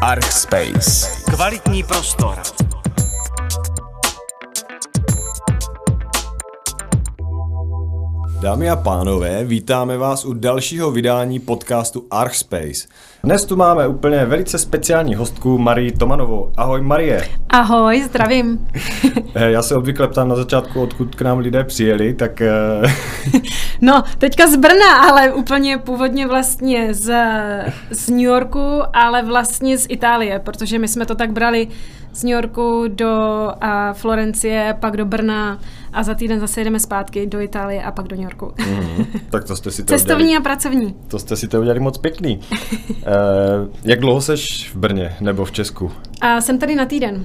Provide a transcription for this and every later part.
Archspace. Kvalitní prostor. Dámy a pánové, vítáme vás u dalšího vydání podcastu Archspace. Dnes tu máme úplně velice speciální hostku Marii Tomanovou. Ahoj Marie. Ahoj, zdravím. Eh, Já se obvykle ptám na začátku, odkud k nám lidé přijeli, tak eh, No, teďka z Brna, ale úplně původně vlastně z, z New Yorku, ale vlastně z Itálie, protože my jsme to tak brali z New Yorku do a, Florencie, pak do Brna a za týden zase jedeme zpátky do Itálie a pak do New Yorku. mm, tak to jste si to Cestovní udělali, a pracovní. to jste si to udělali moc pěkný. Eh, jak dlouho seš v Brně nebo v Česku? A jsem tady na týden.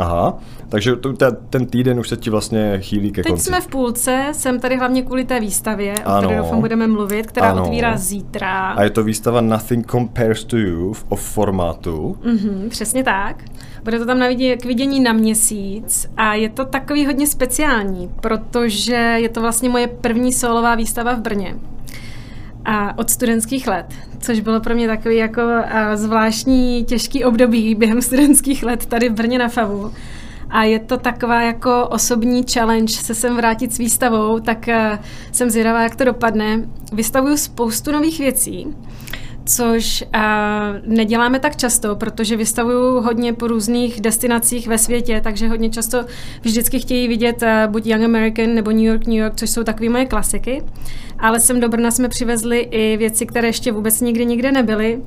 Aha, takže to, te, ten týden už se ti vlastně chýlí ke Teď konci. jsme v půlce, jsem tady hlavně kvůli té výstavě, o Ano. které doufám budeme mluvit, která Ano. otvírá zítra. A je to výstava Nothing Compares to You v off formátu. Mhm, přesně tak. Bude to tam na vidě, k vidění na měsíc a je to takový hodně speciální, protože je to vlastně moje první solová výstava v Brně. A od studentských let, což bylo pro mě takový jako zvláštní, těžký období během studentských let tady v Brně na FAVu. A je to taková jako osobní challenge se sem vrátit s výstavou, tak a, jsem zvědavá, jak to dopadne. Vystavuju spoustu nových věcí, což a, neděláme tak často, protože vystavuju hodně po různých destinacích ve světě, takže hodně často vždycky chtějí vidět a, buď Young American nebo New York, New York, což jsou takové moje klasiky. Ale sem do Brna jsme přivezli i věci, které ještě vůbec nikdy nikde nebyly.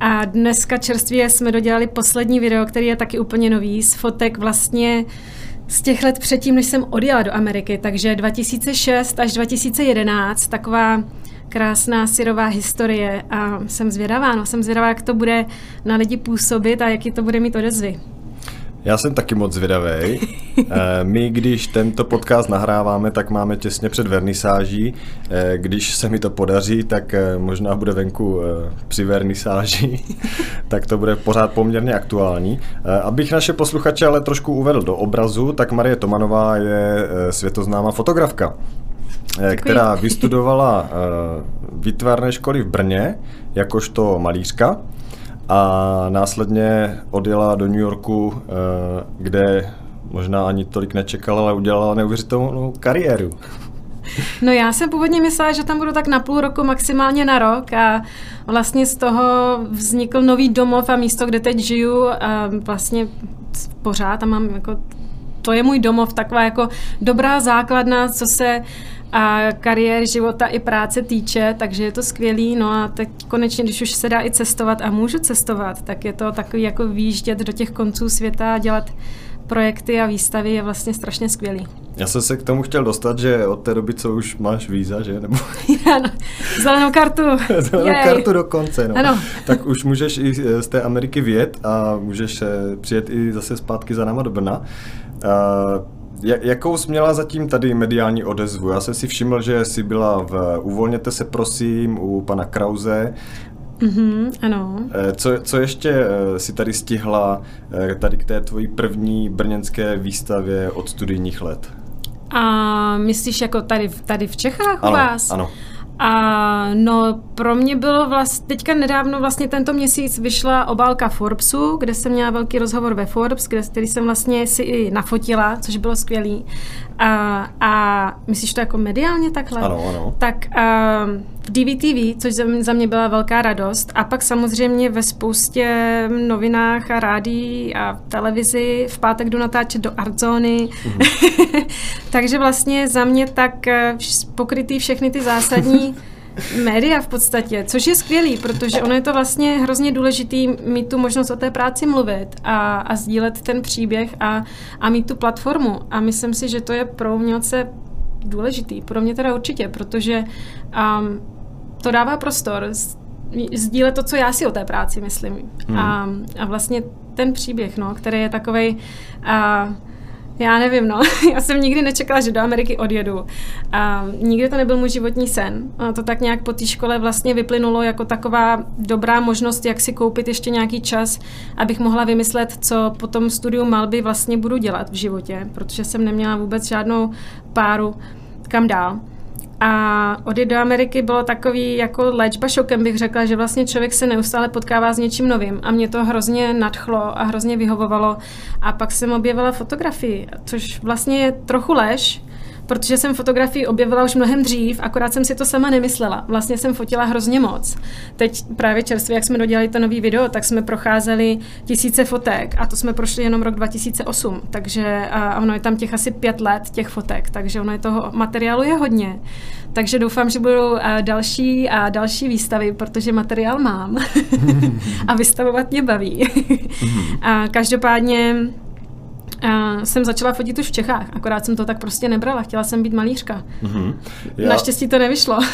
A dneska čerstvě jsme dodělali poslední video, který je taky úplně nový, z fotek vlastně z těch let předtím, než jsem odjela do Ameriky, takže 2006 až 2011, taková krásná syrová historie a jsem zvědavá, no, jsem zvědavá, jak to bude na lidi působit a jaký to bude mít odezvy. Já jsem taky moc zvědavý. My, když tento podcast nahráváme, tak máme těsně před vernisáží. Eh, Když se mi to podaří, tak eh, možná bude venku eh, při vernisáži, tak to bude pořád poměrně aktuální. Eh, Abych naše posluchače ale trošku uvedl do obrazu, tak Marie Tomanová je eh, světoznámá fotografka eh, která vystudovala eh, výtvarné školy v Brně jakožto malířka a následně odjela do New Yorku, eh, kde možná ani tolik nečekala, ale udělala neuvěřitelnou kariéru. No já jsem původně myslela, že tam budu tak na půl roku, maximálně na rok a vlastně z toho vznikl nový domov a místo, kde teď žiju a vlastně pořád a mám jako to je můj domov, taková jako dobrá základna, co se a kariéry, života i práce týče, takže je to skvělý. No a teď konečně, když už se dá i cestovat a můžu cestovat, tak je to takový jako výjíždět do těch konců světa a dělat projekty a výstavy je vlastně strašně skvělý. Já jsem se k tomu chtěl dostat, že od té doby, co už máš víza, že? Nebo ano, zelenou kartu. zelenou Jej. kartu dokonce, no. Ano. tak už můžeš i z té Ameriky vyjet a můžeš eh, přijet i zase zpátky za náma do Brna. Uh, Jakou jsi měla zatím tady mediální odezvu? Já jsem si všiml, že jsi byla v Uvolněte se prosím u pana Krause. Mhm, ano. Eh, Co, co ještě eh, si tady stihla eh, tady k té tvojí první brněnské výstavě od studijních let? A myslíš jako tady, v- tady v Čechách Ano, u vás? ano. A no, pro mě bylo vlastně, teďka nedávno, vlastně tento měsíc vyšla obálka Forbesu, kde jsem měla velký rozhovor ve Forbes, kde, který jsem vlastně si i nafotila, což bylo skvělý. A, a myslíš to jako mediálně takhle? Ano, ano. Tak um, v DVTV, což za mě, byla velká radost, a pak samozřejmě ve spoustě novinách a rádií a televizi v pátek jdu natáčet do Artzony. Takže vlastně za mě tak eh, pokrytý všechny ty zásadní média v podstatě, což je skvělý, protože ono je to vlastně hrozně důležitý mít tu možnost o té práci mluvit a, a sdílet ten příběh a, a mít tu platformu. A myslím si, že to je pro umělce důležitý. Pro mě teda určitě, protože um, to dává prostor sdílet to, co já si o té práci myslím. Hmm. A, a vlastně ten příběh, no, který je takovej... Uh, já nevím, no. Já jsem nikdy nečekala, že do Ameriky odjedu. A nikdy to nebyl můj životní sen. A to tak nějak po té škole vlastně vyplynulo jako taková dobrá možnost, jak si koupit ještě nějaký čas, abych mohla vymyslet, co po tom studiu malby vlastně budu dělat v životě, protože jsem neměla vůbec žádnou páru kam dál. A odjít do Ameriky bylo takový jako léčba šokem, bych řekla, že vlastně člověk se neustále potkává s něčím novým a mě to hrozně nadchlo a hrozně vyhovovalo. A pak jsem objevila fotografii, což vlastně je trochu lež, protože jsem fotografii objevila už mnohem dřív, akorát jsem si to sama nemyslela. Vlastně jsem fotila hrozně moc. Teď právě čerstvě, jak jsme dodělali to nový video, tak jsme procházeli tisíce fotek a to jsme prošli jenom rok 2008, takže a ono je tam těch asi pět let těch fotek, takže ono je toho materiálu je hodně. Takže doufám, že budou další a další výstavy, protože materiál mám a vystavovat mě baví. Mhm. a každopádně a jsem začala fotit už v Čechách, akorát jsem to tak prostě nebrala, chtěla jsem být malířka. Mm-hmm. Já... Naštěstí to nevyšlo.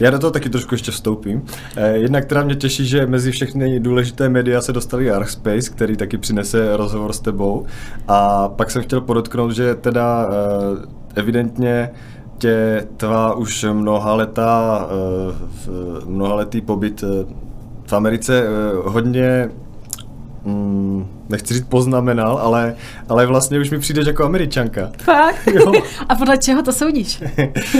Já do toho taky trošku ještě vstoupím. Eh, jednak teda mě těší, že mezi všechny důležité média se dostali Arkspace, který taky přinese rozhovor s tebou. A pak jsem chtěl podotknout, že teda eh, evidentně tě tvá už mnoha leta, eh, mnoha letý pobyt v Americe hodně mm, nechci říct poznamenal, ale, ale vlastně už mi přijdeš jako američanka. Fakt? Jo. A podle čeho to soudíš?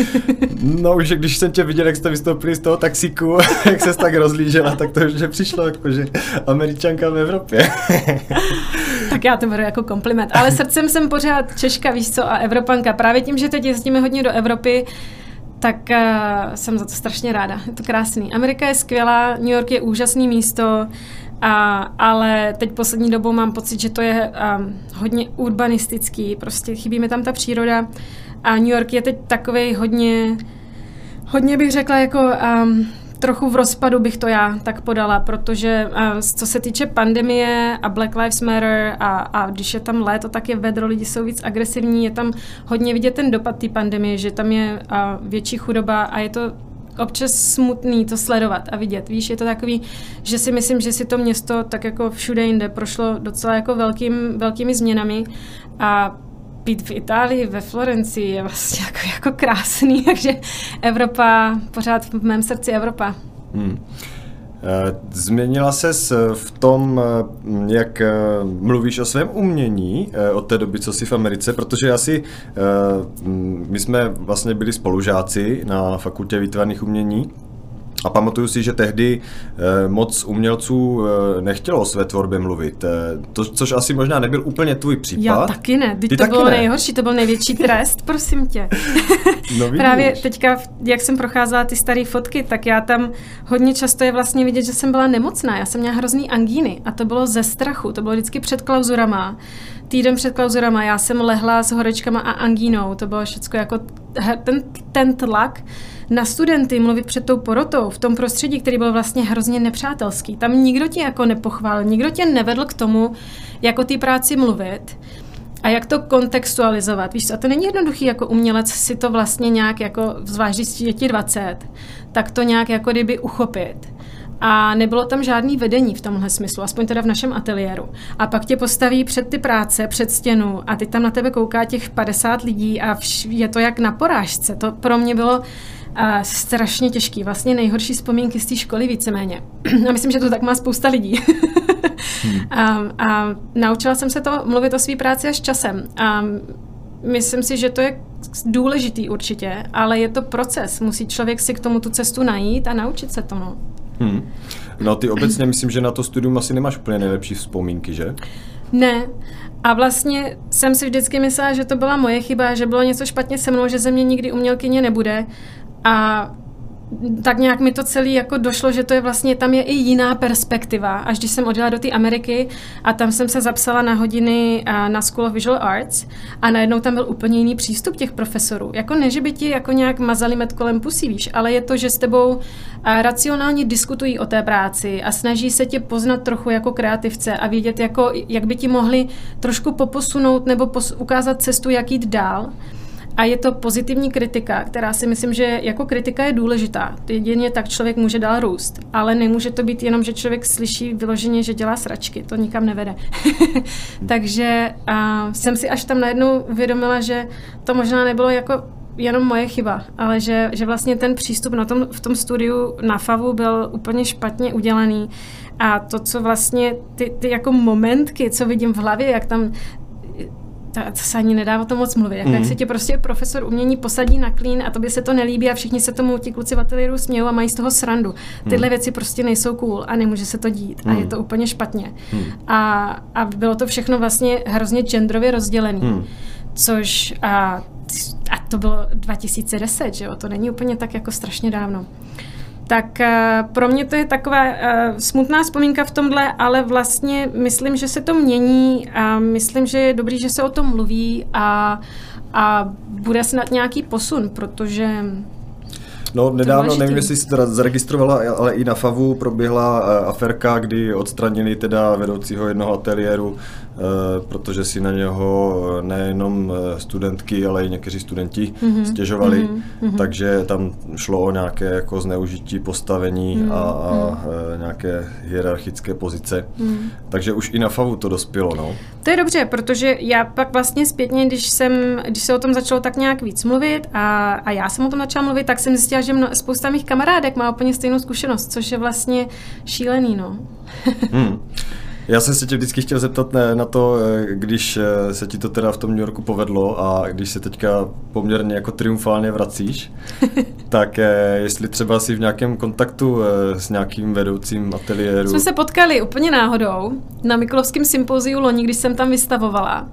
no už když jsem tě viděl, jak jste vystoupili z toho taxíku, jak se tak rozlížela, tak to už přišlo jako, že američanka v Evropě. tak já to beru jako kompliment. Ale srdcem jsem pořád Češka, víš co, a Evropanka. Právě tím, že teď jezdíme hodně do Evropy, tak uh, jsem za to strašně ráda. Je to krásný. Amerika je skvělá, New York je úžasný místo, a, ale teď poslední dobou mám pocit, že to je um, hodně urbanistický, prostě chybí mi tam ta příroda. A New York je teď takový hodně, hodně bych řekla jako um, trochu v rozpadu bych to já tak podala, protože uh, co se týče pandemie a Black Lives Matter a, a když je tam léto, tak je vedro, lidi jsou víc agresivní, je tam hodně vidět ten dopad té pandemie, že tam je uh, větší chudoba a je to občas smutný to sledovat a vidět. Víš, je to takový, že si myslím, že si to město tak jako všude jinde prošlo docela jako velkým, velkými změnami a být v Itálii, ve Florencii je vlastně jako, jako krásný, takže Evropa, pořád v mém srdci Evropa. Hmm. Eh, změnila se v tom, eh, jak eh, mluvíš o svém umění od té doby, co jsi v Americe, protože asi my jsme vlastně byli spolužáci na fakultě výtvarných umění a pamatuju si, že tehdy eh, moc umělců eh, nechtělo o své tvorbě mluvit, eh, to, což asi možná nebyl úplně tvůj případ. Já taky ne, Ty to bylo ne. nejhorší, to byl největší trest, prosím tě. No Právě teďka, jak jsem procházela ty staré fotky, tak já tam hodně často je vlastně vidět, že jsem byla nemocná, já jsem měla hrozný angíny a to bylo ze strachu, to bylo vždycky před klauzurama. Týden před klauzurama. Já jsem lehla s horečkama a angínou, to bylo všechno jako ten, ten tlak, na studenty mluvit před tou porotou v tom prostředí, který byl vlastně hrozně nepřátelský. Tam nikdo tě jako nepochválil, nikdo tě nevedl k tomu, jako ty práci mluvit a jak to kontextualizovat. Víš, a to není jednoduchý jako umělec si to vlastně nějak jako, zvlášť když je ti 20, tak to nějak jako kdyby uchopit. A nebylo tam žádný vedení v tomhle smyslu, aspoň teda v našem ateliéru. A pak tě postaví před ty práce, před stěnu a teď tam na tebe kouká těch 50 lidí a vš- je to jak na porážce. To pro mě bylo a strašně těžký. Vlastně nejhorší vzpomínky z té školy víceméně. A myslím, že to tak má spousta lidí. hmm. a, a naučila jsem se to mluvit o své práci až časem. A myslím si, že to je důležitý určitě, ale je to proces. Musí člověk si k tomu tu cestu najít a naučit se to. No. Hmm. No ty obecně myslím, že na to studium asi nemáš úplně nejlepší vzpomínky, že? Ne. A vlastně jsem si vždycky myslela, že to byla moje chyba, že bylo něco špatně se mnou, že ze mě nikdy umělkyně nebude. A tak nějak mi to celé jako došlo, že to je vlastně, tam je i jiná perspektiva. Až když jsem odjela do té Ameriky a tam jsem se zapsala na hodiny na School of Visual Arts a najednou tam byl úplně jiný přístup těch profesorů. Jako ne, že by ti jako nějak mazali med kolem pusí, víš, ale je to, že s tebou racionálně diskutují o té práci a snaží se tě poznat trochu jako kreativce a vědět, jako, jak by ti mohli trošku poposunout nebo pos- ukázat cestu, jak jít dál. A je to pozitivní kritika, která si myslím, že jako kritika je důležitá. Jedině tak člověk může dál růst. Ale nemůže to být jenom, že člověk slyší vyloženě, že dělá sračky. To nikam nevede. Takže a, jsem si až tam najednou uvědomila, že to možná nebylo jako jenom moje chyba, ale že, že vlastně ten přístup na tom, v tom studiu na FAVu byl úplně špatně udělaný. A to, co vlastně ty, ty jako momentky, co vidím v hlavě, jak tam to, to se ani nedá o tom moc mluvit. Jak, mm. jak se tě prostě profesor umění posadí na klín a tobě se to nelíbí a všichni se tomu ti kluci v ateliéru smějou a mají z toho srandu. Tyhle mm. věci prostě nejsou cool a nemůže se to dít mm. a je to úplně špatně. Mm. A, a bylo to všechno vlastně hrozně genderově rozdělené. Mm. Což a, a to bylo 2010, že jo? To není úplně tak jako strašně dávno tak uh, pro mě to je taková uh, smutná vzpomínka v tomhle, ale vlastně myslím, že se to mění a myslím, že je dobrý, že se o tom mluví a, a bude snad nějaký posun, protože No, nedávno, nevím, jestli jsi teda zaregistrovala, ale i na FAVu proběhla uh, aferka, kdy odstranili teda vedoucího jednoho ateliéru Eh, protože si na něho eh, nejenom eh, studentky, ale i někteří studenti mm-hmm. stěžovali, mm-hmm. takže tam šlo o nějaké jako zneužití postavení mm-hmm. a, a mm-hmm. nějaké hierarchické pozice. Mm-hmm. Takže už i na FAVu to dospělo. No. To je dobře, protože já pak vlastně zpětně, když, jsem, když se o tom začalo tak nějak víc mluvit a, a já jsem o tom začala mluvit, tak jsem zjistila, že mno, spousta mých kamarádek má úplně stejnou zkušenost, což je vlastně šílený. No. hmm. Já jsem se tě vždycky chtěl zeptat ne, na to, eh, když eh, se ti to teda v tom New Yorku povedlo a když se teďka poměrně jako triumfálně vracíš, tak eh, jestli třeba si v nějakém kontaktu s nějakým vedoucím ateliéru. Jsme se potkali úplně náhodou na Mikulovském sympoziu loni, když jsem tam vystavovala.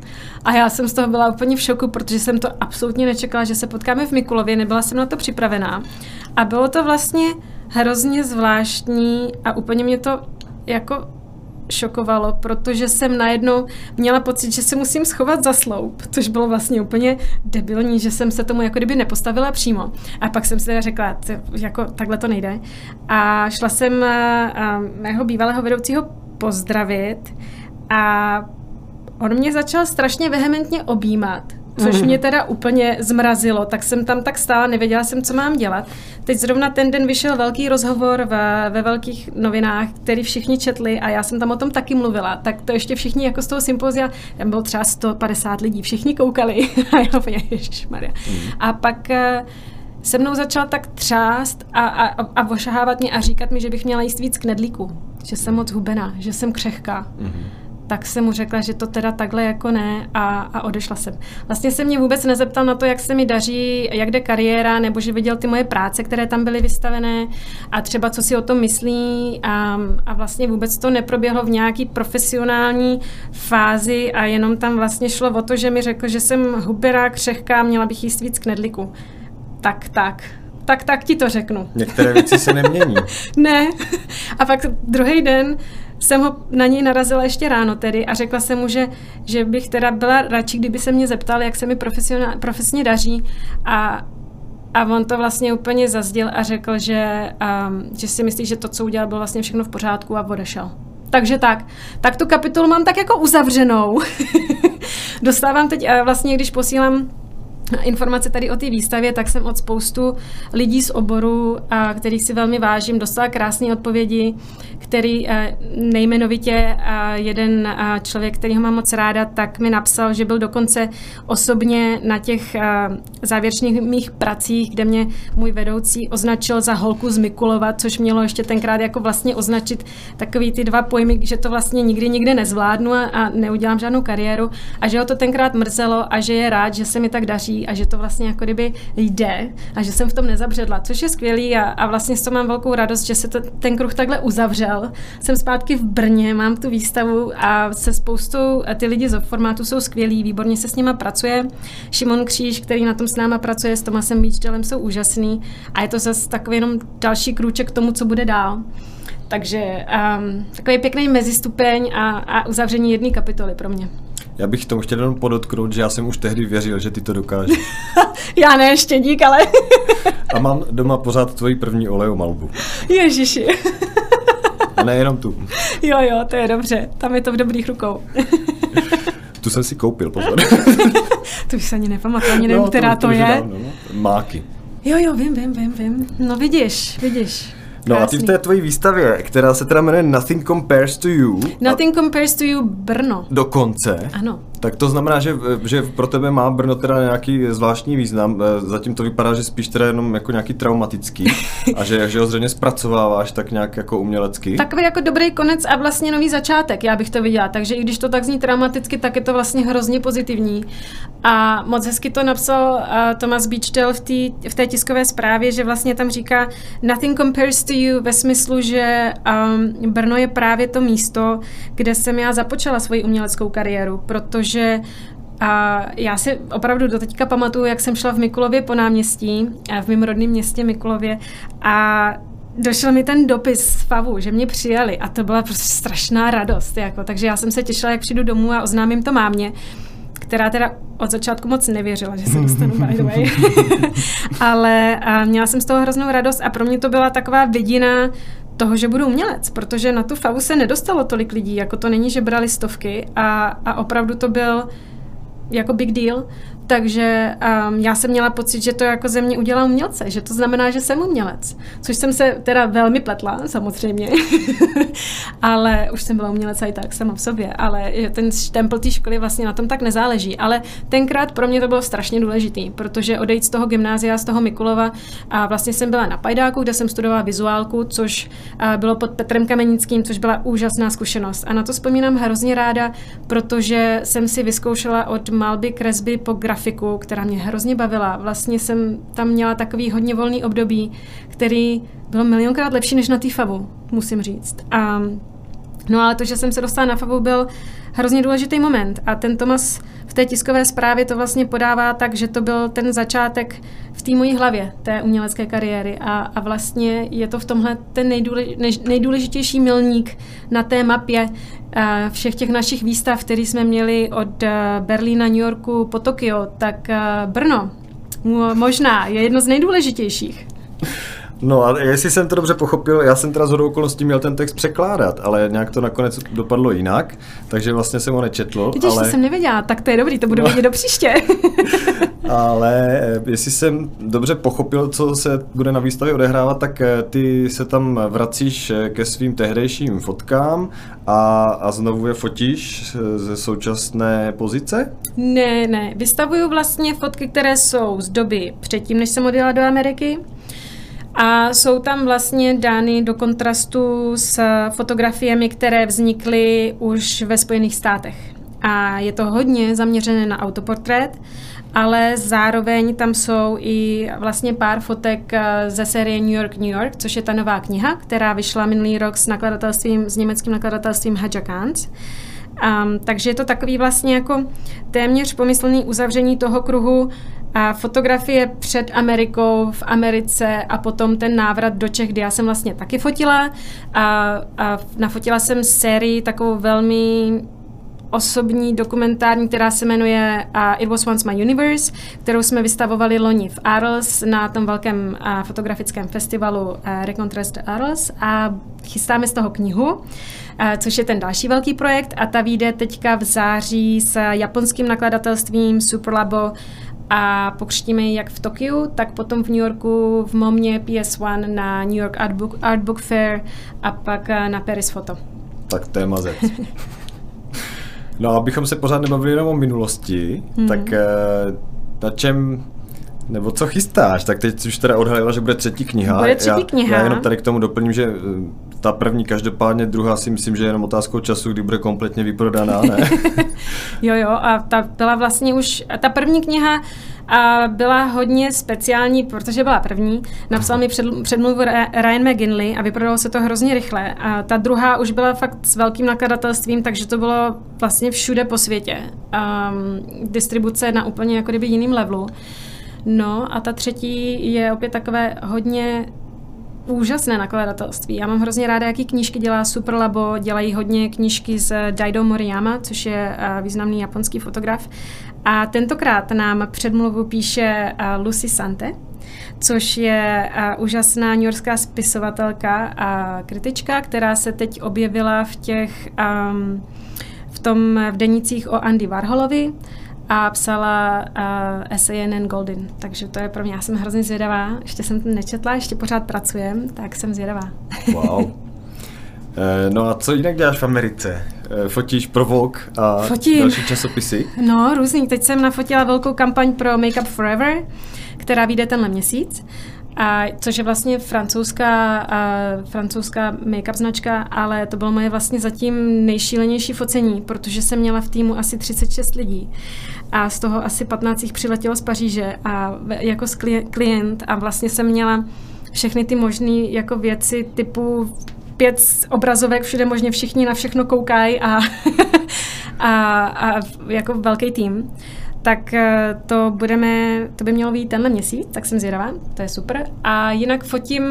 A já jsem z toho byla úplně v šoku, protože jsem to absolutně nečekala, že se potkáme v Mikulově, nebyla jsem na to připravená. A bylo to vlastně hrozně zvláštní a úplně mě to jako šokovalo, protože jsem najednou měla pocit, že se musím schovat za sloup, což bylo vlastně úplně debilní, že jsem se tomu jako kdyby nepostavila přímo. A pak jsem si teda řekla, jako takhle to nejde. A šla jsem mého bývalého vedoucího pozdravit a on mě začal strašně vehementně objímat což mě teda úplně zmrazilo, tak jsem tam tak stála, nevěděla jsem, co mám dělat. Teď zrovna ten den vyšel velký rozhovor ve, ve velkých novinách, který všichni četli a já jsem tam o tom taky mluvila, tak to ještě všichni jako z toho sympozia, tam bylo třeba 150 lidí, všichni koukali a já úplně, ježišmarja. Mm. A pak eh, se mnou začal tak třást a, a, a ošahávat mě a říkat mi, že bych měla jíst víc knedlíků, že jsem moc hubená, že jsem křehká. Mm-hmm tak jsem mu řekla, že to teda takhle jako ne a, a odešla jsem. Vlastně se mě vůbec nezeptal na to, jak se mi daří, jak jde kariéra, nebo že viděl ty moje práce, které tam byly vystavené a třeba co si o tom myslí a, a vlastně vůbec to neproběhlo v nějaký profesionální fázi a jenom tam vlastně šlo o to, že mi řekl, že jsem huberá, křehká, měla bych jíst víc knedlíku. Tak, tak tak, tak ti to řeknu. Některé věci se nemění. ne. A pak druhý den jsem ho na něj narazila ještě ráno tedy a řekla jsem mu, že, že bych teda byla radši, kdyby se mě zeptal, jak se mi profesně daří a, a on to vlastně úplně zazděl a řekl, že, um, že si myslí, že to, co udělal, bylo vlastně všechno v pořádku a odešel. Takže tak. Tak tu kapitolu mám tak jako uzavřenou. Dostávám teď vlastně, když posílám informace tady o té výstavě, tak jsem od spoustu lidí z oboru, a kterých si velmi vážím, dostala krásné odpovědi, který eh, nejmenovitě jeden člověk, který ho mám moc ráda, tak mi napsal, že byl dokonce osobně na těch závěrečných mých pracích, kde mě můj vedoucí označil za holku z Mikulova, což mělo ještě tenkrát jako vlastně označit takový ty dva pojmy, že to vlastně nikdy nikdy nezvládnu a neudělám žádnou kariéru a že ho to tenkrát mrzelo a že je rád, že se mi tak daří a že to vlastně jako kdyby jde a že jsem v tom nezabředla, což je skvělý a, a vlastně z toho mám velkou radost, že se to, ten kruh takhle uzavřel. Jsem zpátky v Brně, mám tu výstavu a se spoustou, a ty lidi z formátu jsou skvělí, výborně se s nima pracuje. Šimon Kříž, který na tom s náma pracuje, s Tomasem Beachdalem jsou úžasný a je to zase takový jenom další krůček k tomu, co bude dál. Takže um, takový pěkný mezistupeň a, a uzavření jedné kapitoly pro mě. Já bych tomu chtěl jenom podotknout, že já jsem už tehdy věřil, že ty to dokážeš. já ne, ještě dík, ale... A mám doma pořád tvoji první malbu. Ježiši. A nejenom tu. Jo, jo, to je dobře. Tam je to v dobrých rukou. tu jsem si koupil, pozor. to už se ani nepamatuju, ani nevím, no, která to, to je. Dávno, no. Máky. Jo, jo, vím, vím, vím, vím. No vidíš, vidíš. No a ty v té tvojí výstavě, která se teda jmenuje Nothing Compares to You. Nothing a... Compares to You Brno. Dokonce. Ano. Tak to znamená, že, že pro tebe má Brno teda nějaký zvláštní význam, eh, zatím to vypadá, že spíš teda jenom jako nějaký traumatický a že, že ho zřejmě zpracováváš tak nějak jako umělecky. Takový jako dobrý konec a vlastně nový začátek, já bych to viděla, takže i když to tak zní traumaticky, tak je to vlastně hrozně pozitivní. A moc hezky to napsal uh, Thomas Beachdale v, v té tiskové zprávě, že vlastně tam říká nothing compares to you ve smyslu, že um, Brno je právě to místo, kde jsem já započala svoji uměleckou kariéru, protože a já si opravdu do teďka pamatuju, jak jsem šla v Mikulově po náměstí, v mém rodném městě Mikulově a došel mi ten dopis z FAVu, že mě přijali a to byla prostě strašná radost. Jako. Takže já jsem se těšila, jak přijdu domů a oznámím to mámě, která teda od začátku moc nevěřila, že se dostanu by the way. Ale a měla jsem z toho hroznou radost a pro mě to byla taková vidina toho, že budu umělec, protože na tu favu se nedostalo tolik lidí, jako to není, že brali stovky a, a opravdu to byl jako big deal, takže um, já jsem měla pocit, že to jako ze mě udělá umělce, že to znamená, že jsem umělec. Což jsem se teda velmi pletla, samozřejmě. ale už jsem byla umělec i tak sama v sobě, ale ten štempel té školy vlastně na tom tak nezáleží. Ale tenkrát pro mě to bylo strašně důležitý, protože odejít z toho gymnázia, z toho Mikulova, a vlastně jsem byla na Pajdáku, kde jsem studovala vizuálku, což bylo pod Petrem Kamenickým, což byla úžasná zkušenost. A na to vzpomínám hrozně ráda, protože jsem si vyzkoušela od malby, kresby po grafiku grafiku, která mě hrozně bavila. Vlastně jsem tam měla takový hodně volný období, který byl milionkrát lepší než na té favu, musím říct. A No ale to, že jsem se dostala na favu, byl hrozně důležitý moment. A ten Tomas v té tiskové zprávě to vlastně podává tak, že to byl ten začátek v té mojí hlavě, té umělecké kariéry. A, a vlastně je to v tomhle ten nejdůlež, nejdůležitější milník na té mapě uh, všech těch našich výstav, které jsme měli od uh, Berlína, New Yorku po Tokio, tak uh, Brno možná je jedno z nejdůležitějších. No a jestli jsem to dobře pochopil, já jsem teda z hodou okolností měl ten text překládat, ale nějak to nakonec dopadlo jinak, takže vlastně jsem ho nečetl. Vidíš, ale... to jsem nevěděla, tak to je dobrý, to budu no. vědět do příště. ale eh, jestli jsem dobře pochopil, co se bude na výstavě odehrávat, tak eh, ty se tam vracíš eh, ke svým tehdejším fotkám a, a znovu je fotíš ze současné pozice? Ne, ne, vystavuju vlastně fotky, které jsou z doby předtím, než jsem odjela do Ameriky. A jsou tam vlastně dány do kontrastu s fotografiemi, které vznikly už ve Spojených státech. A je to hodně zaměřené na autoportrét, ale zároveň tam jsou i vlastně pár fotek eh, ze série New York, New York, což je ta nová kniha, která vyšla minulý rok s nakladatelstvím, s německým nakladatelstvím Hadjakans. Um, takže je to takový vlastně jako téměř pomyslný uzavření toho kruhu a fotografie před Amerikou, v Americe a potom ten návrat do Čech, kdy já jsem vlastně taky fotila a, a nafotila jsem sérii takovou velmi osobní dokumentární, která se jmenuje uh, It Was Once My Universe, kterou jsme vystavovali loni v Arles na tom velkém uh, fotografickém festivalu uh, Recontrast Arles a chystáme z toho knihu, uh, což je ten další velký projekt a ta vyjde teďka v září s japonským nakladatelstvím Superlabo a pokřtíme ji jak v Tokiu, tak potom v New Yorku v Momě PS1 na New York Art Book, Art Book Fair a pak na Paris Photo. Tak to je mazec. no, abychom se pořád nebavili jenom o minulosti, hmm. tak eh, na čem nebo co chystáš? Tak teď už teda odhalila, že bude třetí kniha. Bude třetí já, kniha. Já jenom tady k tomu doplním, že eh, ta první každopádně, druhá si myslím, že je jenom otázkou času, kdy bude kompletně vyprodaná, ne? jo, jo, a ta byla vlastně už, ta první kniha a byla hodně speciální, protože byla první. Napsal mi před, předmluvu Ryan McGinley a vyprodalo se to hrozně rychle. A ta druhá už byla fakt s velkým nakladatelstvím, takže to bylo vlastně všude po světě. Um, distribuce na úplně jako kdyby jiným levelu. No a ta třetí je opět takové hodně úžasné nakladatelství. Já mám hrozně ráda, jaký knížky dělá Superlabo, dělají hodně knížky z Daido Moriyama, což je eh, významný japonský fotograf. A tentokrát nám předmluvu píše eh, Lucy Sante, což je eh, úžasná newyorská spisovatelka a kritička, která se teď objevila v těch um, v tom v denicích o Andy Warholovi a psala uh, SANN Golden, takže to je pro mě, já jsem hrozně zvědavá, ještě jsem to nečetla, ještě pořád pracujem, tak jsem zvědavá. Wow. No a co jinak děláš v Americe? Fotíš pro Vogue a Fotím. další časopisy? No, různý. Teď jsem nafotila velkou kampaň pro Make Up Forever, která vyjde tenhle měsíc. A, což je vlastně francouzská, a, francouzská make-up značka, ale to bylo moje vlastně zatím nejšílenější focení, protože jsem měla v týmu asi 36 lidí. A z toho asi 15 jich přiletělo z Paříže a jako klient a vlastně jsem měla všechny ty možné jako věci typu pět obrazovek, všude možně všichni na všechno koukají a, a, a jako velký tým tak eh, to budeme, to by mělo být tenhle měsíc, tak jsem zvědavá, to je super. A jinak fotím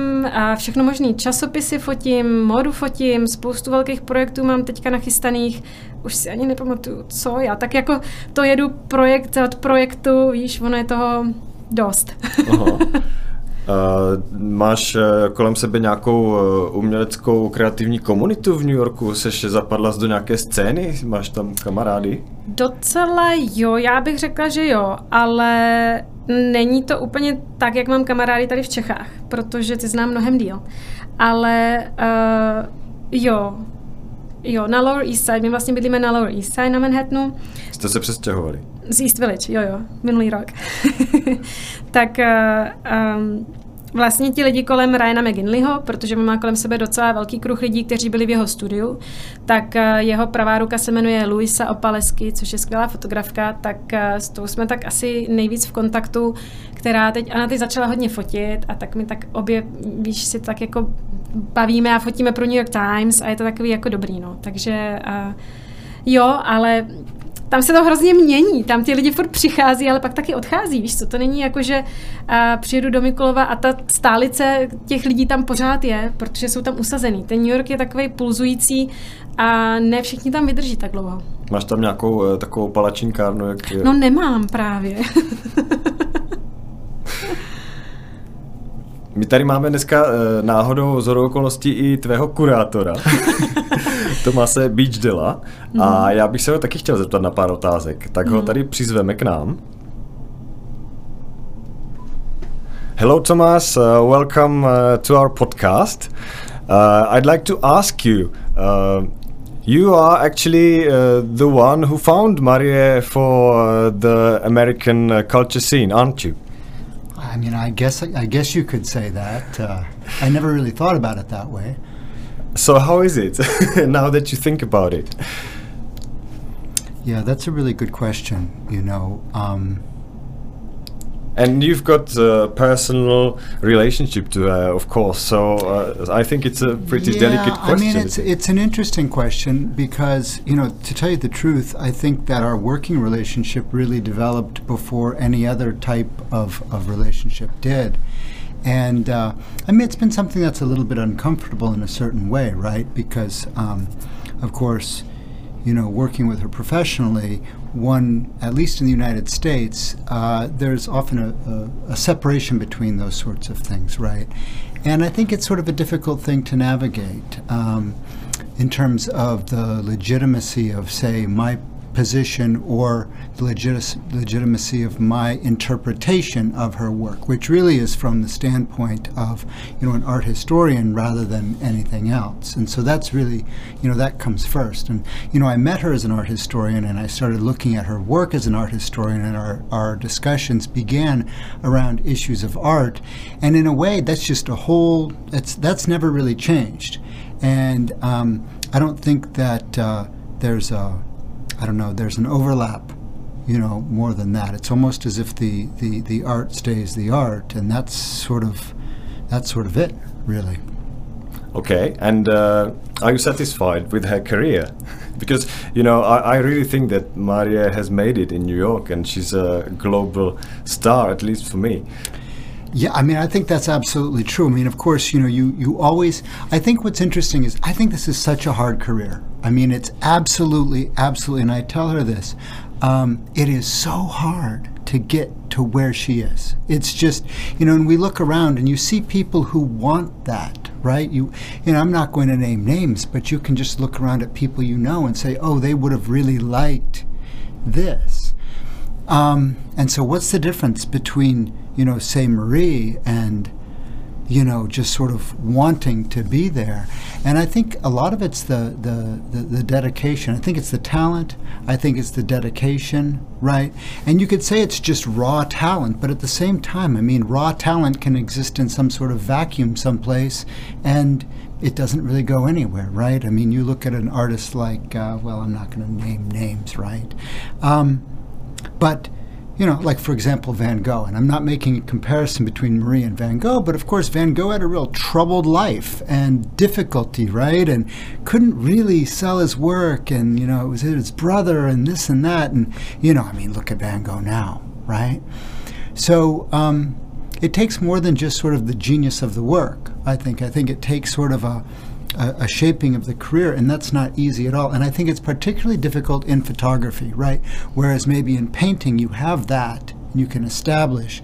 všechno možný, časopisy fotím, modu fotím, spoustu velkých projektů mám teďka nachystaných, už si ani nepamatuju, co já, tak jako to jedu projekt od projektu, víš, ono je toho dost. Aha. Uh, máš uh, kolem sebe nějakou uh, uměleckou kreativní komunitu v New Yorku? Seš zapadla do nějaké scény? Máš tam kamarády? Docela jo, já bych řekla, že jo, ale není to úplně tak, jak mám kamarády tady v Čechách, protože ty znám mnohem díl. Ale uh, jo, jo, na Lower East Side, my vlastně bydlíme na Lower East Side na Manhattanu. Jste se přestěhovali? Z East Village, jo, jo, minulý rok. tak um, vlastně ti lidi kolem Ryana McGinleyho, protože má kolem sebe docela velký kruh lidí, kteří byli v jeho studiu, tak uh, jeho pravá ruka se jmenuje Luisa Opalesky, což je skvělá fotografka, tak uh, s tou jsme tak asi nejvíc v kontaktu, která teď, ona teď začala hodně fotit a tak my tak obě, víš, si tak jako bavíme a fotíme pro New York Times a je to takový jako dobrý, no. Takže uh, jo, ale tam se to hrozně mění, tam ty lidi furt přichází, ale pak taky odchází, víš co, to není jako, že uh, přijedu do Mikulova a ta stálice těch lidí tam pořád je, protože jsou tam usazený. Ten New York je takový pulzující a ne všichni tam vydrží tak dlouho. Máš tam nějakou uh, takovou palačinkárnu? Jak je? No nemám právě. My tady máme dneska uh, náhodou z okolností i tvého kurátora. Tomase Beachdela a já bych se ho taky chtěl zeptat na pár otázek. Tak ho mhm. tady přizveme k nám. Hello Thomas, uh, welcome uh, to our podcast. Uh, I'd like to ask you, uh, you are actually uh, the one who found Marie for uh, the American uh, culture scene, aren't you? I mean, I guess I guess you could say that. Uh, I never really thought about it that way. So how is it now that you think about it? Yeah, that's a really good question. You know. Um, and you've got a personal relationship to her, of course. So uh, I think it's a pretty yeah, delicate question. I mean, it's it's an interesting question because you know, to tell you the truth, I think that our working relationship really developed before any other type of, of relationship did. And uh, I mean, it's been something that's a little bit uncomfortable in a certain way, right? Because, um, of course, you know, working with her professionally, one, at least in the United States, uh, there's often a, a, a, separation between those sorts of things, right? And I think it's sort of a difficult thing to navigate um, in terms of the legitimacy of, say, my position or the legitimacy of my interpretation of her work, which really is from the standpoint of, you know, an art historian rather than anything else. And so that's really, you know, that comes first. And, you know, I met her as an art historian and I started looking at her work as an art historian and our, our discussions began around issues of art. And in a way, that's just a whole, that's, that's never really changed. And um, I don't think that uh, there's a, I don't know, there's an overlap, you know, more than that. It's almost as if the, the, the art stays the art, and that's sort of that's sort of it, really. Okay, and uh, are you satisfied with her career? because you know, I, I really think that Maria has made it in New York, and she's a global star, at least for me. Yeah, I mean, I think that's absolutely true. I mean, of course, you know, you you always. I think what's interesting is I think this is such a hard career. I mean, it's absolutely, absolutely, and I tell her this. Um, it is so hard to get to where she is. It's just, you know, and we look around and you see people who want that, right? You, you know, I'm not going to name names, but you can just look around at people you know and say, oh, they would have really liked this. Um, and so, what's the difference between, you know, say Marie and, you know, just sort of wanting to be there. And I think a lot of it's the, the, the, the, dedication. I think it's the talent. I think it's the dedication, right? And you could say it's just raw talent, but at the same time, I mean, raw talent can exist in some sort of vacuum someplace and it doesn't really go anywhere, right? I mean, you look at an artist like, uh, well, I'm not going to name names, right? Um, but you know, like for example, Van Gogh. And I'm not making a comparison between Marie and Van Gogh, but of course, Van Gogh had a real troubled life and difficulty, right? And couldn't really sell his work. And, you know, it was his brother and this and that. And, you know, I mean, look at Van Gogh now, right? So, um, it takes more than just sort of the genius of the work. I think. I think it takes sort of a a, a, shaping of the career, and that's not easy at all. And I think it's particularly difficult in photography, right? Whereas maybe in painting you have that, and you can establish.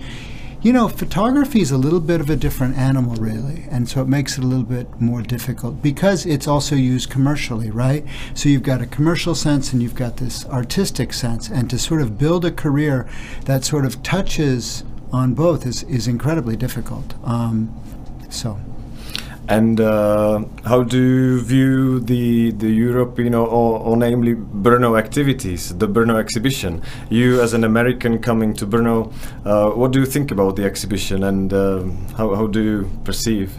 You know, photography is a little bit of a different animal, really, and so it makes it a little bit more difficult because it's also used commercially, right? So you've got a commercial sense and you've got this artistic sense, and to sort of build a career that sort of touches on both is, is incredibly difficult. Um, so. And uh, how do you view the the European or, or, namely Brno activities, the Brno exhibition? You, as an American coming to Brno, uh, what do you think about the exhibition, and uh, how how do you perceive?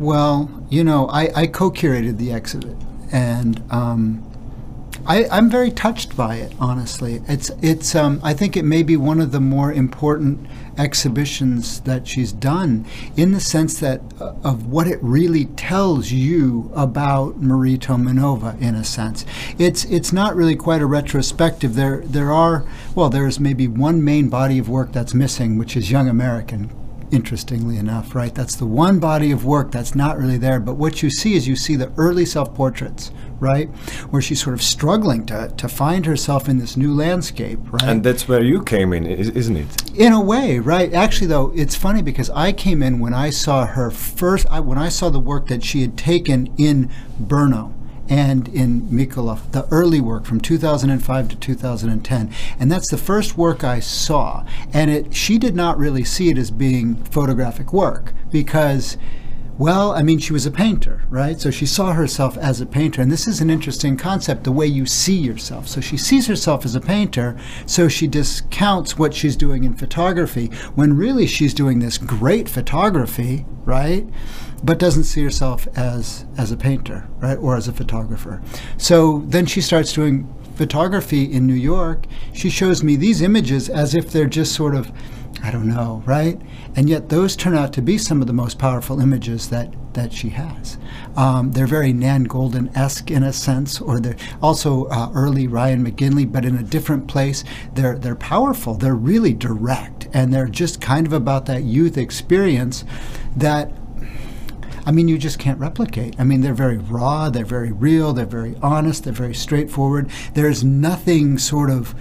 Well, you know, I, I co-curated the exhibit, and um, I, am very touched by it. Honestly, it's it's. Um, I think it may be one of the more important exhibitions that she's done, in the sense that uh, of what it really tells you about Marie Tomanova. In a sense, it's it's not really quite a retrospective. There there are well, there's maybe one main body of work that's missing, which is Young American interestingly enough, right? That's the one body of work that's not really there. But what you see is you see the early self portraits, right? Where she's sort of struggling to, to find herself in this new landscape, right? And that's where you came in, isn't it? In a way, right? Actually, though, it's funny because I came in when I saw her first, I, when I saw the work that she had taken in Brno and in Mikolov, the early work from 2005 to 2010. And that's the first work I saw. And it, she did not really see it as being photographic work because well, I mean, she was a painter, right? So she saw herself as a painter. And this is an interesting concept, the way you see yourself. So she sees herself as a painter, so she discounts what she's doing in photography, when really she's doing this great photography, right? But doesn't see herself as, as a painter, right? Or as a photographer. So then she starts doing photography in New York. She shows me these images as if they're just sort of I don't know, right? And yet those turn out to be some of the most powerful images that, that she has. Um, they're very Nan Goldin-esque in a sense, or they're also uh, early Ryan McGinley, but in a different place. They're, they're powerful. They're really direct, and they're just kind of about that youth experience that I mean, you just can't replicate. I mean, they're very raw, they're very real, they're very honest, they're very straightforward. There's nothing sort of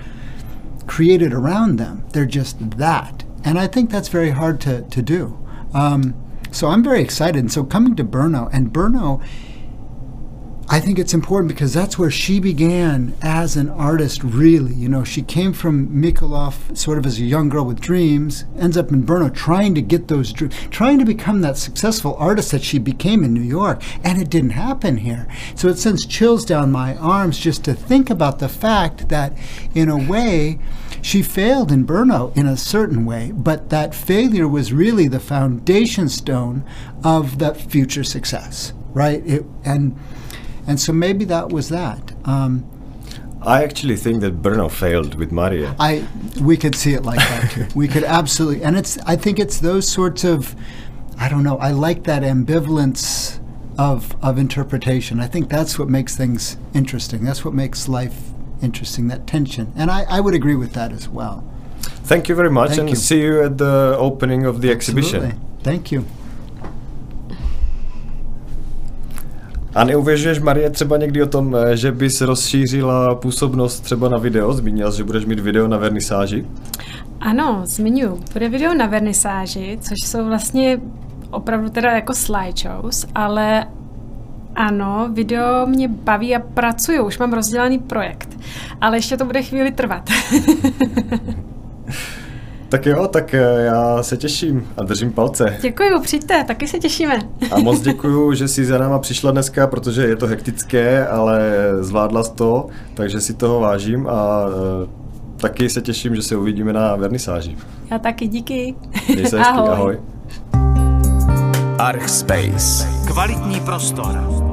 created around them. They're just that. And I think that's very hard to, to do. Um, so I'm very excited. And so coming to Brno, and Brno, I think it's important because that's where she began as an artist, really. You know, she came from Mikolov sort of as a young girl with dreams, ends up in Brno trying to get those dreams, trying to become that successful artist that she became in New York. And it didn't happen here. So it sends chills down my arms just to think about the fact that, in a way, she failed in Brno in a certain way, but that failure was really the foundation stone of that future success, right? It, and and so maybe that was that. Um, I actually think that Brno failed with Maria. I we could see it like that too. we could absolutely, and it's. I think it's those sorts of. I don't know. I like that ambivalence of of interpretation. I think that's what makes things interesting. That's what makes life interesting, that tension. And I, I would agree with that as well. Thank you very much Thank and you. see you at the opening of the Absolutely. exhibition. Thank you. A neuvěřuješ, Marie, třeba někdy o tom, eh, že bys rozšířila působnost třeba na video? Zmínila že budeš mít video na vernisáži? Ano, zmiňuji. Bude video na vernisáži, což jsou vlastně opravdu teda jako slideshows, ale ano, video mě baví a pracuju, už mám rozdělaný projekt, ale ještě to bude chvíli trvat. Tak jo, tak eh, já se těším a držím palce. Děkuju, přijďte, taky se těšíme. A moc děkuju, že jsi za náma přišla dneska, protože je to hektické, ale zvládla jsi to, takže si toho vážím a eh, taky se těším, že se uvidíme na vernisáži. Já taky, díky. Měj se hezky, Ahoj. ahoj. Archspace. Kvalitní prostor.